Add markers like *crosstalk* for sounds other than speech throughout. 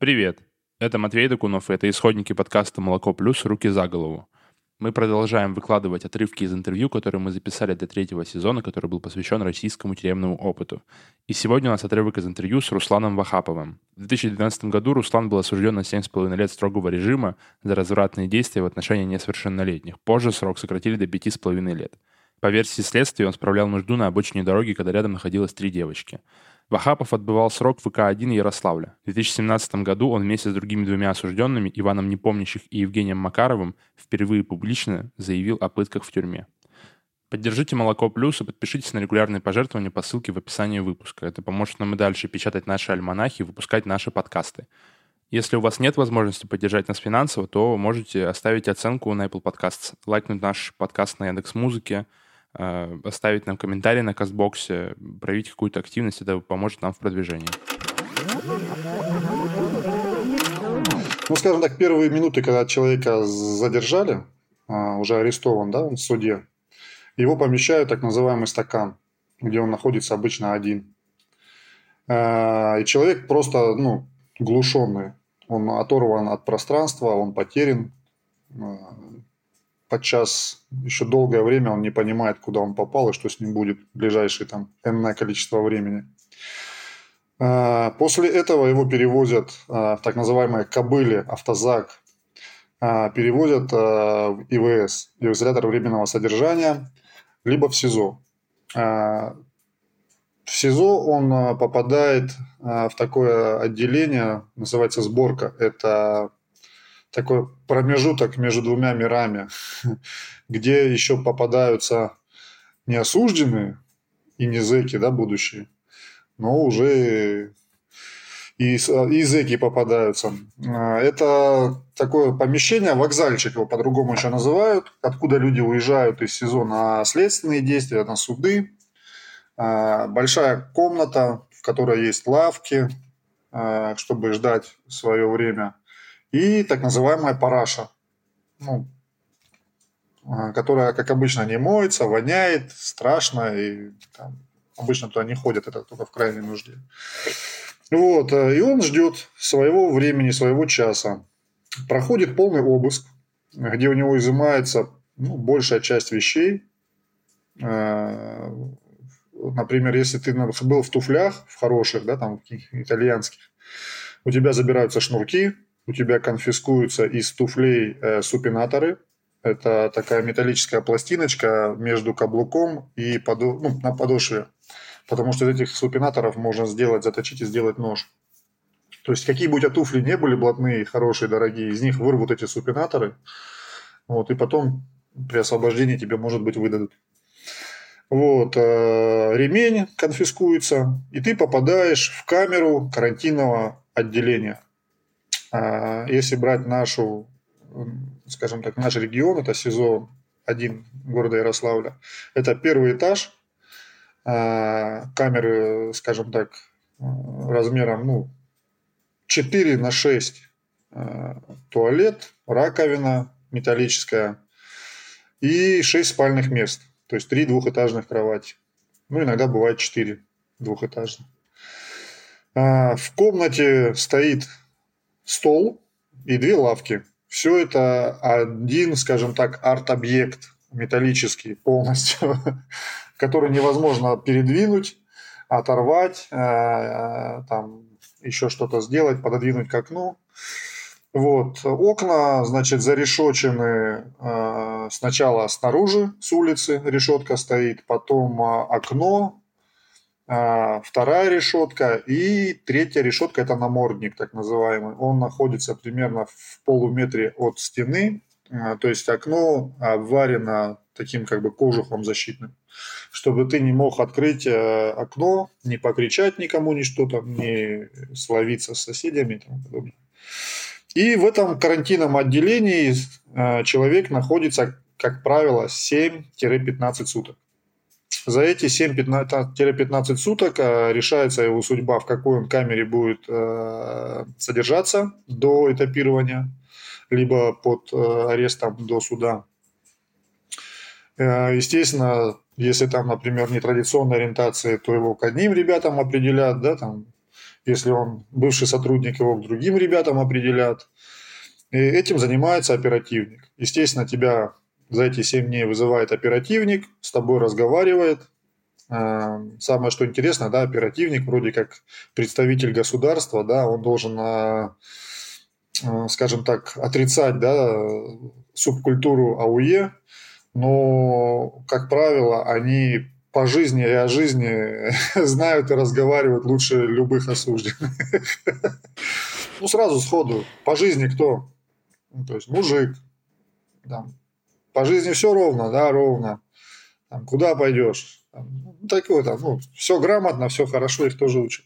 Привет! Это Матвей Докунов, и это исходники подкаста «Молоко плюс. Руки за голову». Мы продолжаем выкладывать отрывки из интервью, которые мы записали для третьего сезона, который был посвящен российскому тюремному опыту. И сегодня у нас отрывок из интервью с Русланом Вахаповым. В 2012 году Руслан был осужден на 7,5 лет строгого режима за развратные действия в отношении несовершеннолетних. Позже срок сократили до 5,5 лет. По версии следствия, он справлял нужду на обочине дороги, когда рядом находилось три девочки. Вахапов отбывал срок в ВК-1 Ярославля. В 2017 году он вместе с другими двумя осужденными, Иваном Непомнящих и Евгением Макаровым, впервые публично заявил о пытках в тюрьме. Поддержите «Молоко плюс» и подпишитесь на регулярные пожертвования по ссылке в описании выпуска. Это поможет нам и дальше печатать наши альманахи и выпускать наши подкасты. Если у вас нет возможности поддержать нас финансово, то можете оставить оценку на Apple Podcasts, лайкнуть наш подкаст на Яндекс.Музыке, Музыке, оставить нам комментарий на Кастбоксе, проявить какую-то активность, это поможет нам в продвижении. Ну, скажем так, первые минуты, когда человека задержали, а, уже арестован, да, в суде, его помещают в так называемый стакан, где он находится обычно один. А, и человек просто, ну, глушенный. Он оторван от пространства, он потерян, а, подчас еще долгое время он не понимает, куда он попал и что с ним будет в ближайшее там энное количество времени. А, после этого его перевозят а, в так называемые кобыли, автозак, а, перевозят в ИВС, в изолятор временного содержания, либо в СИЗО. В СИЗО он попадает в такое отделение, называется сборка. Это такой промежуток между двумя мирами, *laughs* где еще попадаются не осужденные и не зэки, да, будущие, но уже и, и зэки попадаются. А, это такое помещение, вокзальчик его по-другому еще называют, откуда люди уезжают из СИЗО на следственные действия, на суды. А, большая комната, в которой есть лавки, а, чтобы ждать свое время и так называемая параша, ну, а, которая, как обычно, не моется, воняет, страшно, и там, обычно туда не ходят, это только в крайней нужде. Вот, э, и он ждет своего времени, своего часа. Проходит полный обыск, где у него изымается ну, большая часть вещей. Э, например, если ты был в туфлях, в хороших, да, там, итальянских, у тебя забираются шнурки, у тебя конфискуются из туфлей э, супинаторы. Это такая металлическая пластиночка между каблуком и подо... ну, на подошве. Потому что из этих супинаторов можно сделать, заточить и сделать нож. То есть какие бы у тебя туфли не были блатные, хорошие, дорогие, из них вырвут эти супинаторы. Вот, и потом при освобождении тебе, может быть, выдадут. Вот, э, ремень конфискуется, и ты попадаешь в камеру карантинного отделения. А, если брать нашу, скажем так, наш регион, это СИЗО-1 города Ярославля, это первый этаж, а, камеры, скажем так, размером ну, 4 на 6 а, туалет, раковина металлическая и 6 спальных мест, то есть 3 двухэтажных кровати. Ну, иногда бывает 4 двухэтажных. В комнате стоит стол и две лавки. Все это один, скажем так, арт-объект металлический полностью, *laughs* который невозможно передвинуть, оторвать, э, э, там еще что-то сделать, пододвинуть к окну. Вот. Окна, значит, зарешочены э, сначала снаружи, с улицы решетка стоит, потом окно а, вторая решетка и третья решетка – это намордник, так называемый. Он находится примерно в полуметре от стены, а, то есть окно обварено таким как бы кожухом защитным, чтобы ты не мог открыть э, окно, не покричать никому, ни что-то, не словиться с соседями и тому подобное. И в этом карантинном отделении э, человек находится, как правило, 7-15 суток. За эти 7-15 суток э, решается его судьба, в какой он камере будет э, содержаться до этапирования, либо под э, арестом до суда. Естественно, если там, например, нетрадиционная ориентация, то его к одним ребятам определят, да, там, Если он бывший сотрудник, его к другим ребятам определят. И этим занимается оперативник. Естественно, тебя за эти 7 дней вызывает оперативник, с тобой разговаривает. А, самое, что интересно, да, оперативник вроде как представитель государства, да, он должен, а, а, скажем так, отрицать, да, субкультуру АУЕ, но, как правило, они по жизни и о жизни *laughs* знают и разговаривают лучше любых осужденных. *laughs* Ну, сразу сходу. По жизни кто? Ну, то есть мужик. Там, по жизни все ровно, да, ровно. Там, куда пойдешь? Там, ну, такое там, ну, все грамотно, все хорошо, их тоже учат.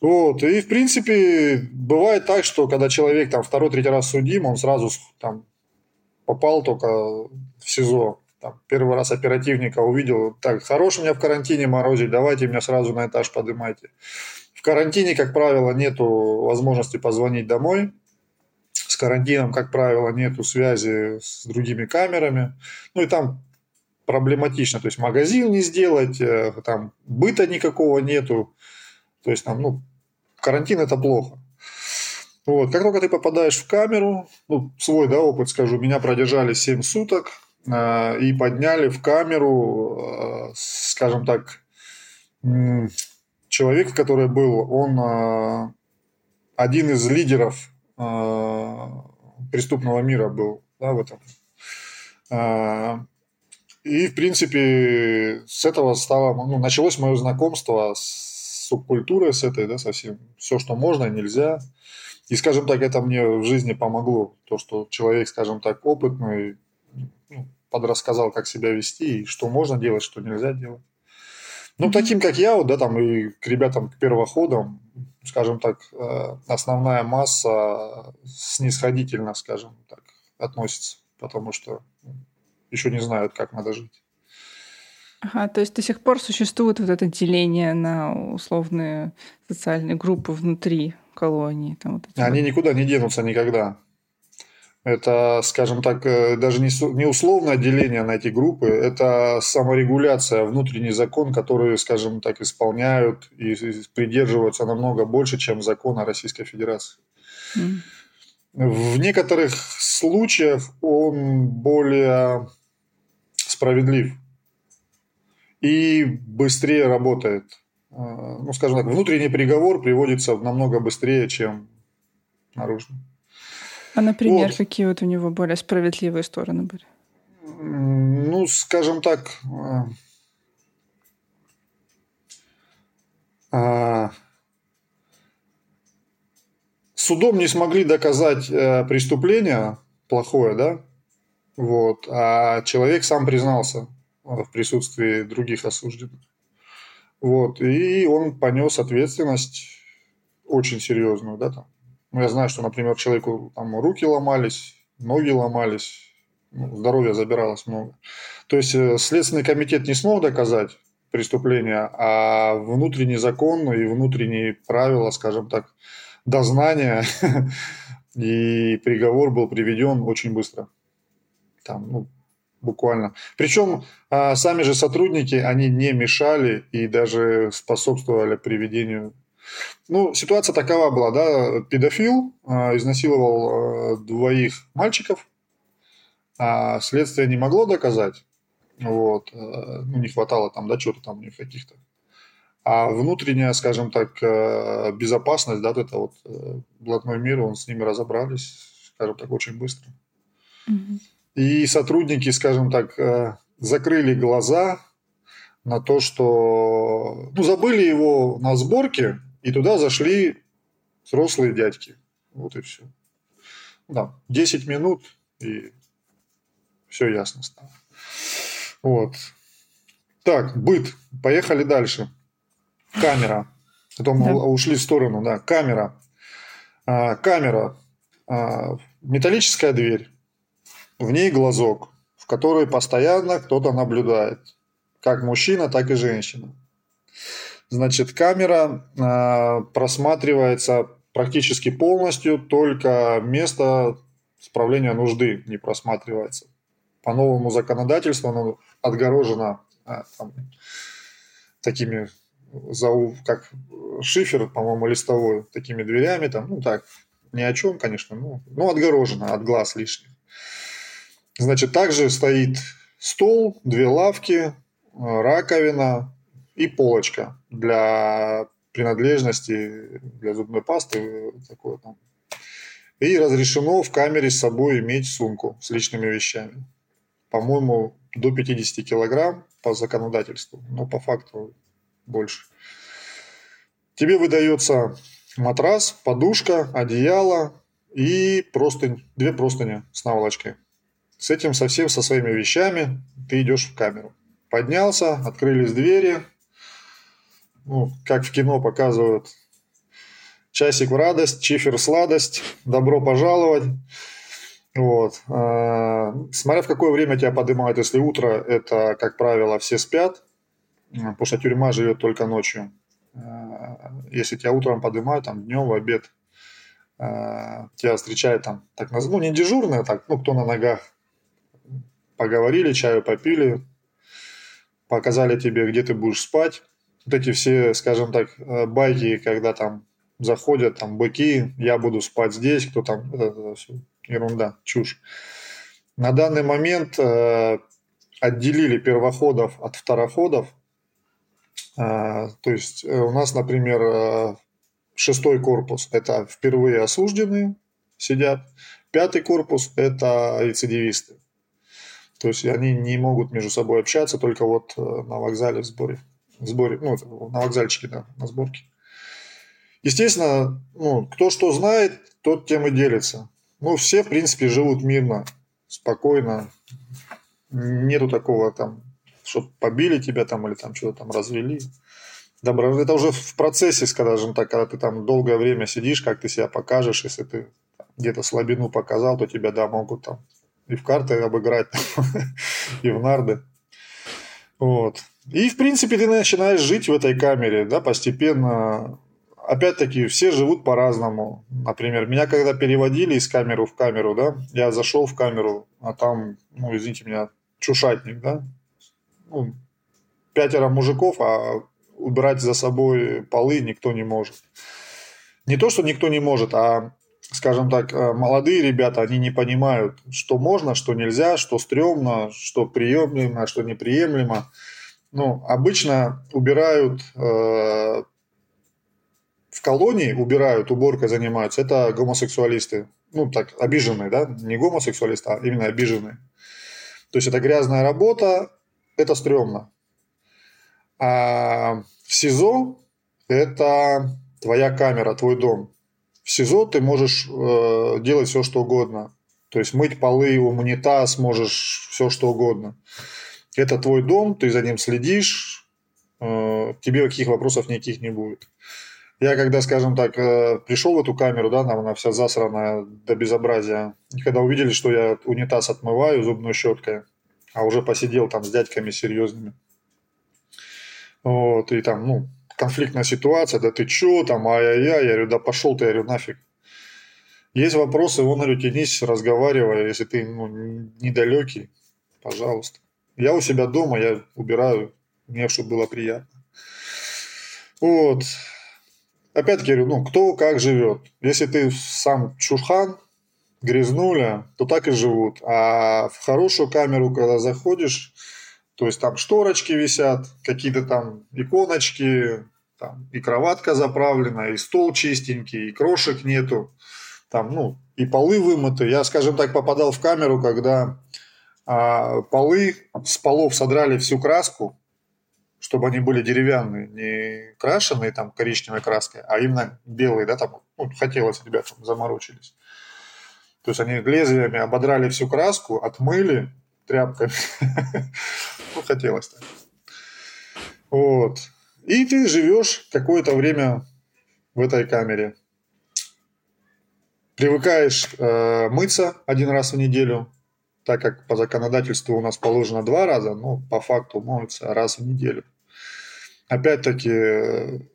Вот, и в принципе бывает так, что когда человек там второй-третий раз судим, он сразу там попал только в СИЗО. Там, первый раз оперативника увидел, так, хорош меня в карантине морозить, давайте меня сразу на этаж поднимайте. В карантине, как правило, нету возможности позвонить домой. Карантином, как правило, нету связи с другими камерами. Ну и там проблематично. То есть магазин не сделать, э, там быта никакого нету. То есть там, ну, карантин это плохо. Вот. Как только ты попадаешь в камеру, ну, свой да, опыт скажу, меня продержали 7 суток э, и подняли в камеру, э, скажем так, э, человек, который был, он э, один из лидеров преступного мира был да, в этом. Э, и, в принципе, с этого стало, ну, началось мое знакомство с субкультурой, с этой, да, совсем все, что можно, нельзя. И, скажем так, это мне в жизни помогло. То, что человек, скажем так, опытный, ну, подрассказал, как себя вести, и что можно делать, что нельзя делать. Ну, таким, как я, вот, да, там, и к ребятам, к первоходам, скажем так, э, основная масса снисходительно, скажем так, относится, потому что ну, еще не знают, как надо жить. Ага, то есть до сих пор существует вот это деление на условные социальные группы внутри колонии. Там вот Они вот. никуда не денутся никогда. Это, скажем так, э, даже не, условное деление на эти группы, это саморегуляция, внутренний закон, который, скажем так, исполняют и придерживаются намного больше, чем закон о Российской Федерации. Mm. В некоторых случаях он более справедлив и быстрее работает. А, ну, скажем так, внутренний приговор приводится намного быстрее, чем наружный. А, например, вот. какие вот у него более справедливые стороны были? Ну, скажем так, а, а, судом не смогли доказать э, преступление плохое, да, вот, а человек сам признался в присутствии других осужденных. Вот. И он понес ответственность очень серьезную, да, там. Ну, я знаю, что, например, человеку там руки ломались, ноги ломались, ну, здоровья забиралось много. То есть э, Следственный комитет не смог доказать преступление, а внутренний закон и внутренние правила, скажем так, дознания *laughs* и приговор был приведен очень быстро. Там, ну, буквально. Причем а, сами же сотрудники, они не мешали и даже способствовали приведению. Ну, ситуация такова была, да, педофил а, изнасиловал а, двоих мальчиков, а следствие не могло доказать, вот, а, ну, не хватало там, да, чего-то там у них каких-то. А внутренняя, скажем так, а, безопасность, да, это вот э, блатной мир, он с ними разобрались, скажем так, очень быстро. Mm-hmm. И сотрудники, скажем так, э, закрыли глаза на то, что ну, забыли его на сборке, и туда зашли взрослые дядьки. Вот и все. Да, 10 минут, и все ясно стало. Вот. Так, быт. Поехали дальше. Камера. Потом да. ушли в сторону, да. Камера. А, камера. А, металлическая дверь. В ней глазок, в который постоянно кто-то наблюдает. Как мужчина, так и женщина. Значит, камера э, просматривается практически полностью, только место справления нужды не просматривается. По новому законодательству оно отгорожено э, там, такими за, как шифер, по-моему, листовой, такими дверями, там, ну так, ни о чем, конечно, ну, ну отгорожено от глаз лишних. Значит, также стоит стол, две лавки, раковина и полочка для принадлежности для зубной пасты. Такое там. И разрешено в камере с собой иметь сумку с личными вещами. По-моему, до 50 килограмм по законодательству, но по факту больше. Тебе выдается матрас, подушка, одеяло и простынь, две простыни с наволочкой. С этим совсем со своими вещами ты идешь в камеру. Поднялся, открылись двери. Ну, как в кино показывают. Часик в радость, чифер сладость. Добро пожаловать. Вот. А, смотря в какое время тебя поднимают, если утро, это, как правило, все спят, потому что тюрьма живет только ночью. А, если тебя утром поднимают, там, днем, в обед, а, тебя встречают там, так, ну, не дежурные, так, ну, кто на ногах, поговорили, чаю попили, показали тебе, где ты будешь спать. Вот эти все, скажем так, э, байки, когда там заходят там быки, я буду спать здесь, кто там, это, это все ерунда, чушь. На данный момент э, отделили первоходов от второходов. Э, то есть э, у нас, например, э, шестой корпус – это впервые осужденные сидят, пятый корпус – это рецидивисты. То есть они не могут между собой общаться только вот э, на вокзале в сборе. В сборе, ну, на вокзальчике, да, на сборке. Естественно, ну, кто что знает, тот тем и делится. Ну, все, в принципе, живут мирно, спокойно. Нету такого там, что побили тебя там или там что-то там развели. Добро. Это уже в процессе, скажем так, когда ты там долгое время сидишь, как ты себя покажешь, если ты где-то слабину показал, то тебя, да, могут там и в карты обыграть, *laughs* и в нарды. Вот. И, в принципе, ты начинаешь жить в этой камере, да, постепенно. Опять-таки, все живут по-разному. Например, меня когда переводили из камеры в камеру, да, я зашел в камеру, а там, ну, извините меня, чушатник, да, ну, пятеро мужиков, а убирать за собой полы никто не может. Не то, что никто не может, а скажем так, э, молодые ребята, они не понимают, что можно, что нельзя, что стрёмно, что приемлемо, что неприемлемо. Ну, обычно убирают э, в колонии, убирают, уборкой занимаются, это гомосексуалисты. Ну, так, обиженные, да, не гомосексуалисты, а именно обиженные. То есть это грязная работа, это стрёмно. А в СИЗО это твоя камера, твой дом в СИЗО ты можешь э, делать все, что угодно. То есть мыть полы, унитаз, можешь все, что угодно. Это твой дом, ты за ним следишь, э, тебе каких вопросов никаких не будет. Я когда, скажем так, э, пришел в эту камеру, да, там она вся засранная до безобразия, и когда увидели, что я унитаз отмываю зубной щеткой, а уже посидел там с дядьками серьезными, вот, и там, ну, конфликтная ситуация, да ты чё там, ай-яй-яй, я говорю, да пошел ты, я говорю, нафиг. Есть вопросы, вон, говорю, тянись, разговаривай, если ты ну, недалекий, пожалуйста. Я у себя дома, я убираю, мне чтобы было приятно. Вот. Опять-таки говорю, ну, кто как живет. Если ты сам чурхан, грязнуля, то так и живут. А в хорошую камеру, когда заходишь, то есть там шторочки висят, какие-то там иконочки, там и кроватка заправлена, и стол чистенький, и крошек нету. Там, ну, и полы вымыты. Я, скажем так, попадал в камеру, когда а, полы с полов содрали всю краску, чтобы они были деревянные, не крашеные там коричневой краской, а именно белые, да, там, ну, хотелось, ребятам, заморочились. То есть они лезвиями ободрали всю краску, отмыли, тряпками. ну, хотелось так. Вот. И ты живешь какое-то время в этой камере. Привыкаешь э, мыться один раз в неделю, так как по законодательству у нас положено два раза, но по факту моются раз в неделю. Опять-таки,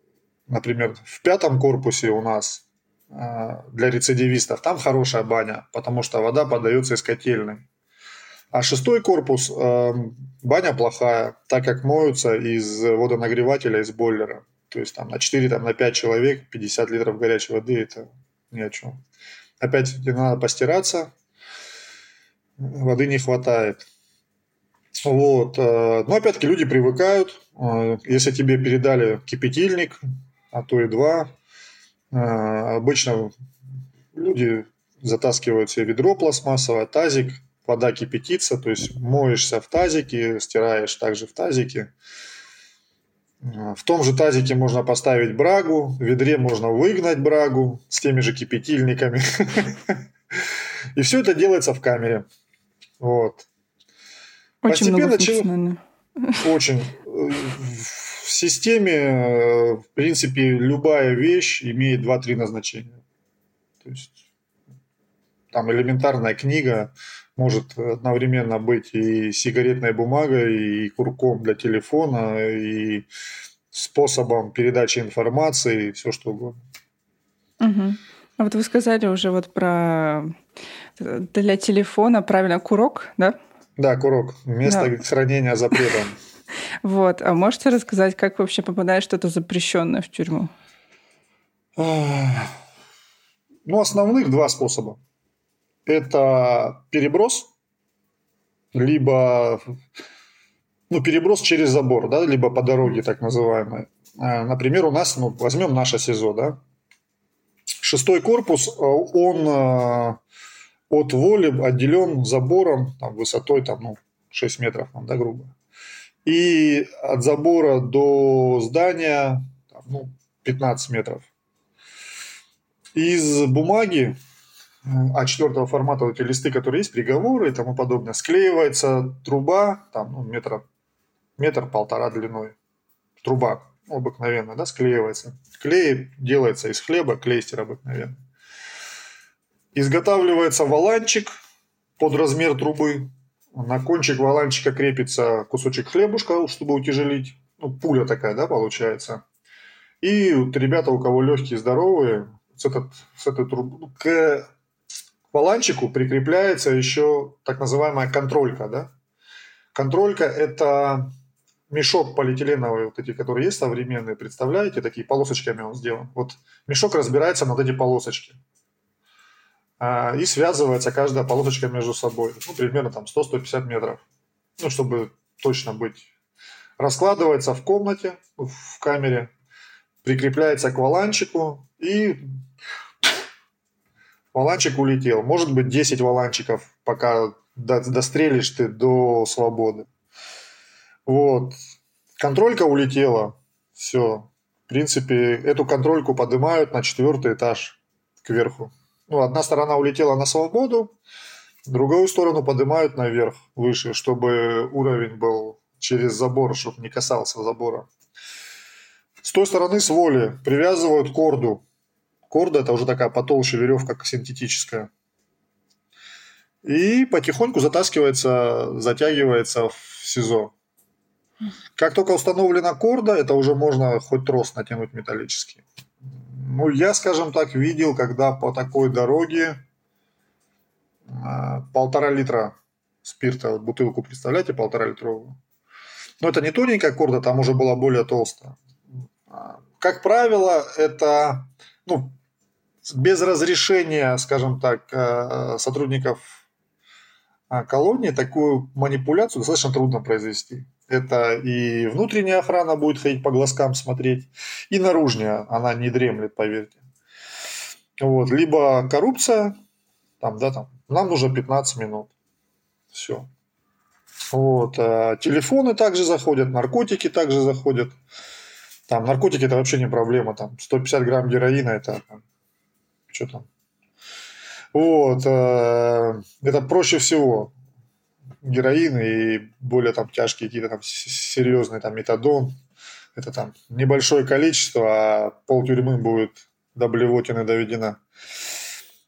например, в пятом корпусе у нас э, для рецидивистов там хорошая баня, потому что вода подается из котельной. А шестой корпус, э, баня плохая, так как моются из водонагревателя, из бойлера. То есть там на 4, там, на 5 человек 50 литров горячей воды – это ни о чем. Опять надо постираться, воды не хватает. Вот. Э, но опять-таки люди привыкают. Э, если тебе передали кипятильник, а то и два, э, обычно люди затаскивают себе ведро пластмассовое, тазик, вода кипятится, то есть моешься в тазике, стираешь также в тазике. В том же тазике можно поставить брагу, в ведре можно выгнать брагу с теми же кипятильниками. *laughs* И все это делается в камере. Вот. Очень Постепенно Очень. В системе, в принципе, любая вещь имеет два-три назначения. То есть там элементарная книга может одновременно быть и сигаретной бумагой, и курком для телефона, и способом передачи информации, и все что угодно. Угу. А вот вы сказали уже вот про для телефона, правильно, курок, да? Да, курок. Место да. хранения запретом. *laughs* Вот. А можете рассказать, как вообще попадает что-то запрещенное в тюрьму? Ну, основных два способа. Это переброс, либо ну, переброс через забор, да, либо по дороге, так называемый. А, например, у нас, ну, возьмем наше СИЗО, да. Шестой корпус, а, он а, от воли отделен забором там, высотой там, ну, 6 метров, там, да, грубо. И от забора до здания там, ну, 15 метров. Из бумаги А4 формата, вот эти листы, которые есть, приговоры и тому подобное, склеивается труба, там, ну, метра, метр-полтора длиной. Труба обыкновенная, да, склеивается. Клей делается из хлеба, клейстер обыкновенный. Изготавливается валанчик под размер трубы. На кончик валанчика крепится кусочек хлебушка, чтобы утяжелить. Ну, пуля такая, да, получается. И вот ребята, у кого легкие, здоровые, с, этот, с этой трубы, к валанчику прикрепляется еще так называемая контролька, да. Контролька – это мешок полиэтиленовый, вот эти, которые есть современные, представляете, такие полосочками он сделан. Вот мешок разбирается на вот эти полосочки. А, и связывается каждая полосочка между собой. Ну, примерно там 100-150 метров. Ну, чтобы точно быть. Раскладывается в комнате, в камере, прикрепляется к валанчику и валанчик улетел. Может быть 10 валанчиков, пока дострелишь ты до свободы. Вот. Контролька улетела. Все. В принципе, эту контрольку поднимают на четвертый этаж кверху ну, одна сторона улетела на свободу, другую сторону поднимают наверх, выше, чтобы уровень был через забор, чтобы не касался забора. С той стороны с воли привязывают корду. Корда – это уже такая потолще веревка, синтетическая. И потихоньку затаскивается, затягивается в СИЗО. Как только установлена корда, это уже можно хоть трос натянуть металлический. Ну, я, скажем так, видел, когда по такой дороге а, полтора литра спирта, бутылку, представляете, полтора литровую. Но это не тоненькая корда, там уже была более толстая. А, как правило, это ну, без разрешения, скажем так, э, сотрудников а, колонии такую манипуляцию достаточно трудно произвести. Это и внутренняя охрана будет ходить по глазкам смотреть, и наружная, она не дремлет, поверьте. Вот. Либо коррупция, там, да, там, нам нужно 15 минут. Все. Вот. А телефоны также заходят, наркотики также заходят. Там наркотики это вообще не проблема. Там 150 грамм героина это там, что там. Вот. Э, это проще всего героин и более там тяжкие какие-то там серьезные там метадон. Это там небольшое количество, а пол тюрьмы будет до блевотины доведена.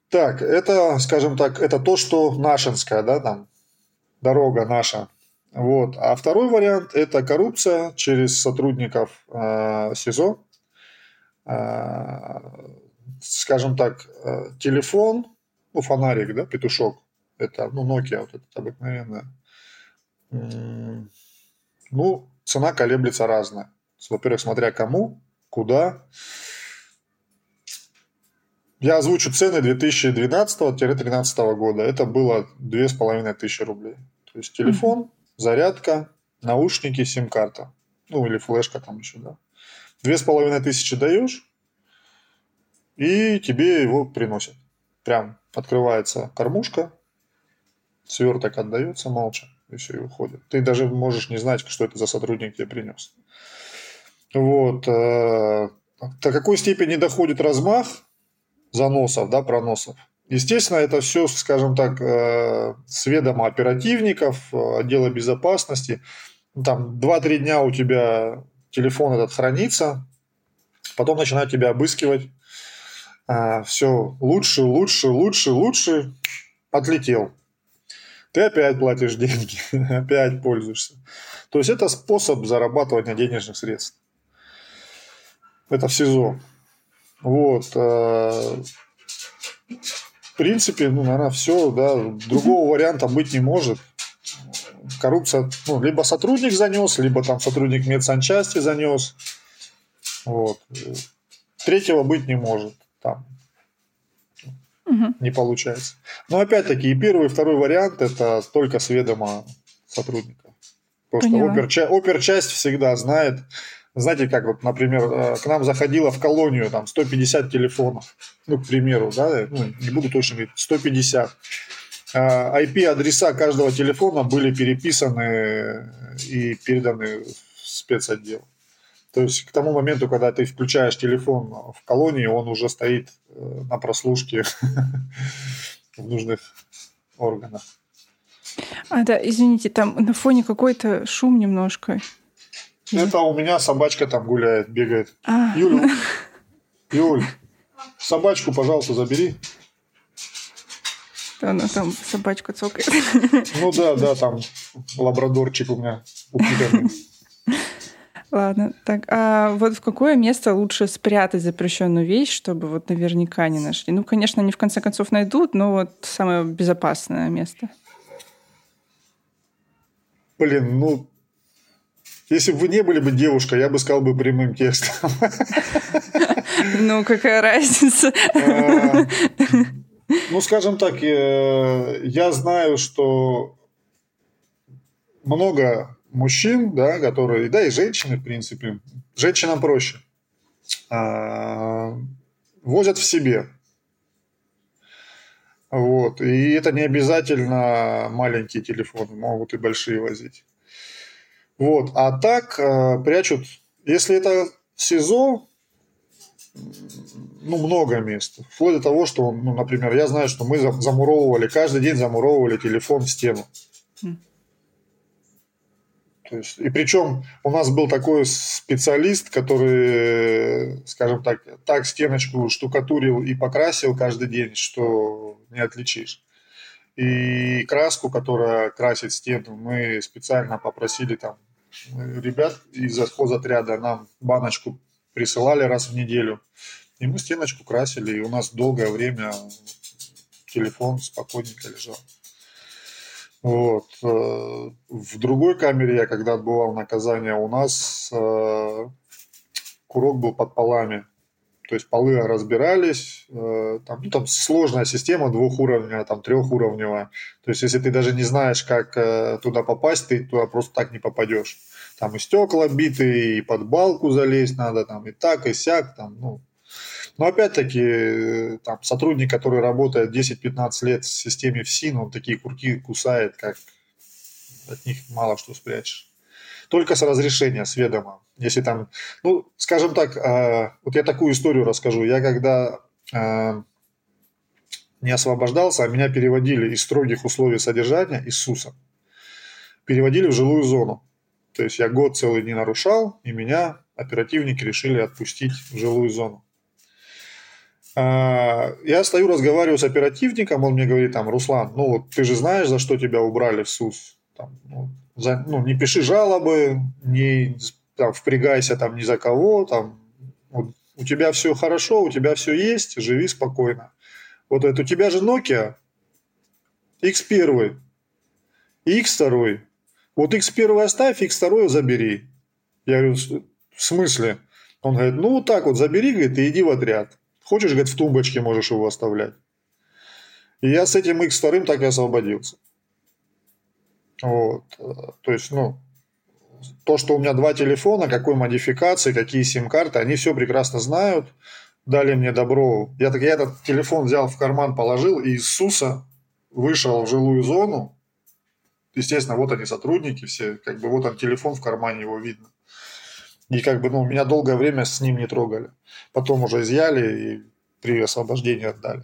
Так, это, скажем так, это то, что нашинская, да, там, дорога наша. Вот. А второй вариант – это коррупция через сотрудников э, СИЗО. Э, скажем так, э, телефон, ну, фонарик, да, петушок, это, ну, Nokia вот этот обыкновенная. Ну, цена колеблется разная. Во-первых, смотря кому куда. Я озвучу цены 2012-2013 года. Это было 2500 рублей. То есть телефон, зарядка, наушники, сим-карта. Ну, или флешка там еще, да. Две с половиной тысячи даешь, и тебе его приносят. Прям открывается кормушка, сверток отдается молча, и все, и уходит. Ты даже можешь не знать, что это за сотрудник тебе принес. Вот. Э, до какой степени доходит размах заносов, да, проносов? Естественно, это все, скажем так, э, с ведома оперативников, э, отдела безопасности. Там 2-3 дня у тебя телефон этот хранится, потом начинают тебя обыскивать. Все лучше, лучше, лучше, лучше. Отлетел ты опять платишь деньги, *laughs* опять пользуешься. То есть это способ зарабатывания денежных средств. Это в СИЗО. Вот. Э, в принципе, ну, наверное, все, да, другого варианта быть не может. Коррупция, ну, либо сотрудник занес, либо там сотрудник медсанчасти занес. Вот. Третьего быть не может. Там угу. не получается. Но опять-таки и первый, и второй вариант это только с ведома сотрудника. Потому Поняла. что оперча- оперчасть всегда знает, знаете, как вот, например, э, к нам заходило в колонию там 150 телефонов, ну, к примеру, да, ну, не буду точно говорить, 150. IP-адреса а каждого телефона были переписаны и переданы в спецотдел. То есть к тому моменту, когда ты включаешь телефон в колонии, он уже стоит э, на прослушке *laughs* в нужных органах. А, да, извините, там на фоне какой-то шум немножко. Это у меня собачка там гуляет, бегает. А. Юля, *laughs* Юль, собачку, пожалуйста, забери. Она там собачка цокает. Ну да, да, там лабрадорчик у меня упитанный. *laughs* Ладно, так, а вот в какое место лучше спрятать запрещенную вещь, чтобы вот наверняка не нашли? Ну, конечно, они в конце концов найдут, но вот самое безопасное место. Блин, ну, если бы вы не были бы девушкой, я бы сказал бы прямым текстом. *laughs* Ну, какая разница? А, ну, скажем так, э, я знаю, что много мужчин, да, которые, да, и женщины, в принципе, женщинам проще, а, возят в себе. Вот. И это не обязательно маленькие телефоны, могут и большие возить. Вот. А так э, прячут, если это СИЗО, ну, много мест. Вплоть до того, что, ну, например, я знаю, что мы замуровывали, каждый день замуровывали телефон в стену. То есть, и причем у нас был такой специалист, который, скажем так, так стеночку штукатурил и покрасил каждый день, что не отличишь. И краску, которая красит стену, мы специально попросили там ребят из хозотряда нам баночку присылали раз в неделю. И мы стеночку красили, и у нас долгое время телефон спокойненько лежал. Вот. Э, в другой камере я, когда отбывал наказание, у нас э, курок был под полами. То есть полы разбирались, э, там, ну, там сложная система двухуровневая, там трехуровневая. То есть если ты даже не знаешь, как туда попасть, ты туда просто так не попадешь. Там и стекла биты, и под балку залезть надо, там и так, и сяк, там, ну, но опять-таки, э, там, сотрудник, который работает 10-15 лет в системе ФСИН, он такие курки кусает, как от них мало что спрячешь. Только с разрешения, с ведома. Если там, ну, скажем так, э, вот я такую историю расскажу. Я когда э, не освобождался, а меня переводили из строгих условий содержания, из СУСа, переводили в жилую зону. То есть я год целый не нарушал, и меня оперативники решили отпустить в жилую зону. А, я стою, разговариваю с оперативником, он мне говорит, там, Руслан, ну вот ты же знаешь, за что тебя убрали в СУС. Там, ну, за, ну, не пиши жалобы, не там, впрягайся там ни за кого, там, вот, у тебя все хорошо, у тебя все есть, живи спокойно. Вот это у тебя же Nokia X1, X2. Вот X1 оставь, X2 забери. Я говорю, в смысле? Он говорит, ну, так вот забери, говорит, и иди в отряд. Хочешь, говорит, в тумбочке можешь его оставлять. И я с этим X2 так и освободился. Вот. То есть, ну, то, что у меня два телефона, какой модификации, какие сим-карты, они все прекрасно знают, дали мне добро. Я, так, я этот телефон взял в карман, положил, и из СУСа вышел в жилую зону. Естественно, вот они сотрудники все, как бы вот он телефон в кармане, его видно. И как бы, ну, меня долгое время с ним не трогали. Потом уже изъяли и при освобождении отдали.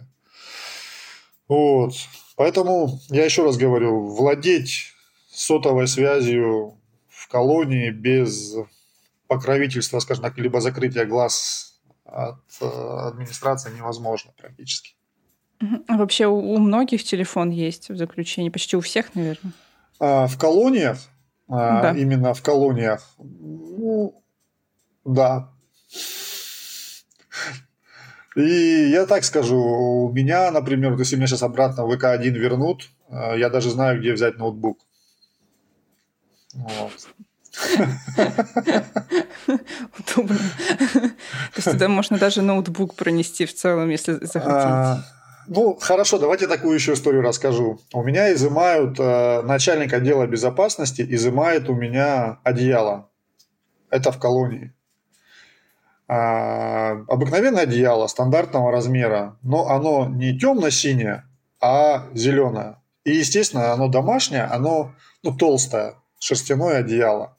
Вот. Поэтому я еще раз говорю, владеть сотовой связью в колонии без покровительства, скажем так, либо закрытия глаз от э, администрации невозможно практически. А вообще у многих телефон есть в заключении, почти у всех, наверное. А, в колониях, а, да. именно в колониях, ну, да. И я так скажу, у меня, например, если меня сейчас обратно в ВК-1 вернут, э, я даже знаю, где взять ноутбук. Вот. Удобно. То есть туда можно даже ноутбук пронести в целом, если захотите. А, ну, хорошо, давайте такую еще историю расскажу. У меня изымают, э, начальник отдела безопасности изымает у меня одеяло. Это в колонии. А, обыкновенное одеяло стандартного размера, но оно не темно-синее, а зеленое. И, естественно, оно домашнее, оно ну, толстое, шерстяное одеяло.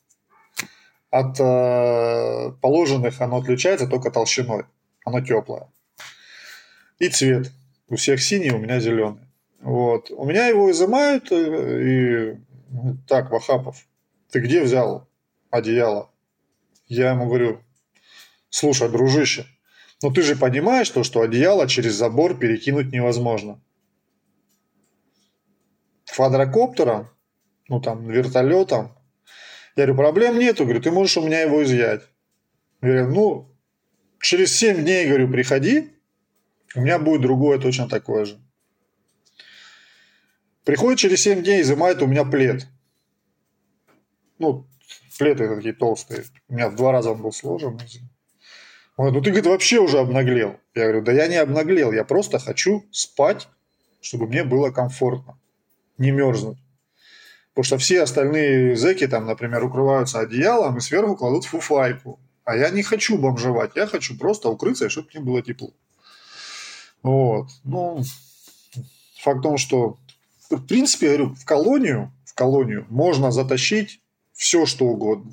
От э, положенных оно отличается только толщиной. Оно теплое. И цвет. У всех синий, у меня зеленый. Вот. У меня его изымают э, и так, Вахапов, ты где взял одеяло? Я ему говорю, Слушай, дружище, ну ты же понимаешь то, что одеяло через забор перекинуть невозможно. Квадрокоптером, ну там вертолетом, я говорю, проблем нету, говорю, ты можешь у меня его изъять. Я говорю, ну, через 7 дней, говорю, приходи, у меня будет другое точно такое же. Приходит через 7 дней, изымает у меня плед. Ну, плед это такие толстые. У меня в два раза он был сложен. Он говорит, ну ты, говорит, вообще уже обнаглел. Я говорю, да я не обнаглел, я просто хочу спать, чтобы мне было комфортно, не мерзнуть. Потому что все остальные зэки там, например, укрываются одеялом и сверху кладут фуфайку. А я не хочу бомжевать, я хочу просто укрыться, чтобы мне было тепло. Вот. Ну, факт в том, что, в принципе, я говорю, в колонию, в колонию можно затащить все, что угодно.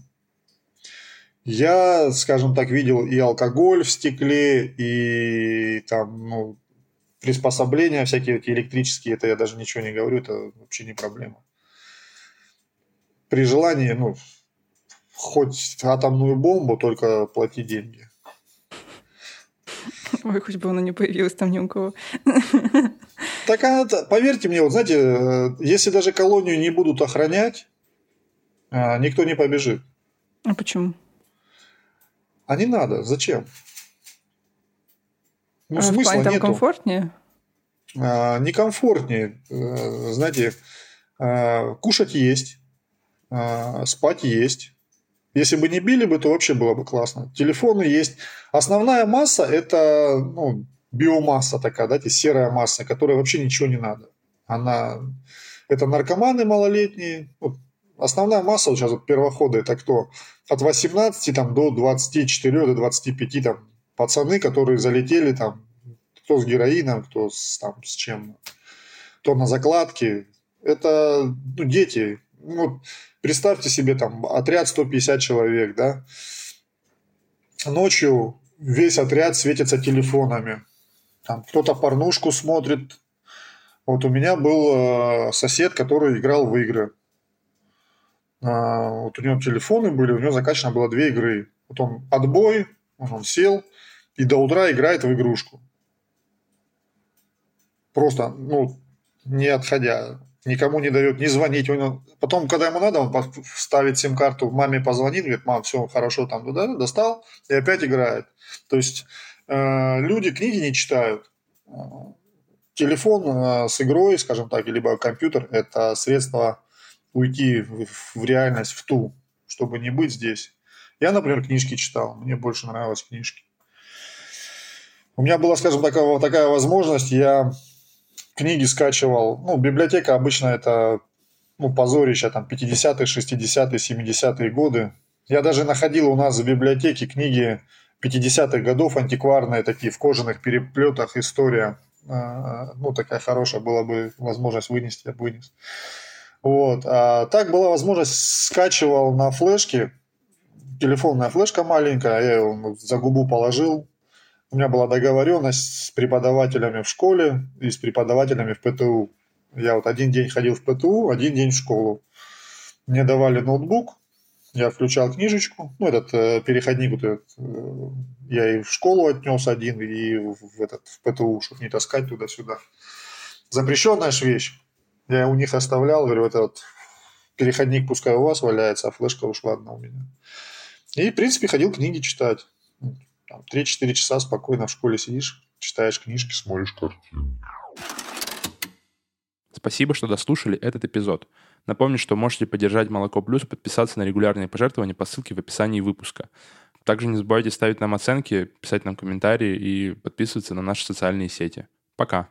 Я, скажем так, видел и алкоголь в стекле, и там, ну, приспособления всякие эти электрические, это я даже ничего не говорю, это вообще не проблема. При желании, ну, хоть атомную бомбу, только плати деньги. Ой, хоть бы она не появилась там ни у кого. Так она, поверьте мне, вот знаете, э, если даже колонию не будут охранять, а, никто не побежит. А почему? А не надо. Зачем? Ну, а смысла в нету. комфортнее? А, некомфортнее. Э, знаете, а, кушать есть, а, спать есть. Если бы не били бы, то вообще было бы классно. Телефоны есть. Основная масса – это ну, биомасса такая, да, серая масса, которая вообще ничего не надо. Она это наркоманы малолетние. Вот основная масса сейчас вот первохода это кто? От 18 там, до 24, до 25 там, пацаны, которые залетели там, кто с героином, кто с, там, с чем, кто на закладке. Это ну, дети. Ну, представьте себе там отряд 150 человек, да. Ночью весь отряд светится телефонами. Там кто-то порнушку смотрит. Вот у меня был э, сосед, который играл в игры. А, вот у него телефоны были, у него закачано было две игры. Вот он отбой, он сел и до утра играет в игрушку. Просто, ну, не отходя, никому не дает не звонить. Он, потом, когда ему надо, он ставит сим-карту, маме позвонит, говорит, мам, все хорошо, там, да, достал, и опять играет. То есть э, люди книги не читают. Телефон э, с игрой, скажем так, либо компьютер – это средство уйти в, реальность, в ту, чтобы не быть здесь. Я, например, книжки читал. Мне больше нравились книжки. У меня была, скажем, такая, такая возможность. Я книги скачивал. Ну, библиотека обычно это ну, позорище, там, 50-е, 60-е, 70-е годы. Я даже находил у нас в библиотеке книги 50-х годов, антикварные такие, в кожаных переплетах, история. А, ну, такая хорошая была бы возможность вынести, я бы вынес. Вот. А так была возможность, скачивал на флешке, телефонная флешка маленькая, я ее за губу положил. У меня была договоренность с преподавателями в школе и с преподавателями в ПТУ. Я вот один день ходил в ПТУ, один день в школу. Мне давали ноутбук, я включал книжечку, ну, этот э, переходник, вот этот, э, я и в школу отнес один, и в, этот, в ПТУ, чтобы не таскать туда-сюда. Запрещенная ж вещь. Я у них оставлял, говорю, вот этот переходник пускай у вас валяется, а флешка ушла одна у меня. И, в принципе, ходил книги читать. Там, 3-4 часа спокойно в школе сидишь, читаешь книжки, смотришь картины. Спасибо, что дослушали этот эпизод. Напомню, что можете поддержать Молоко Плюс подписаться на регулярные пожертвования по ссылке в описании выпуска. Также не забывайте ставить нам оценки, писать нам комментарии и подписываться на наши социальные сети. Пока!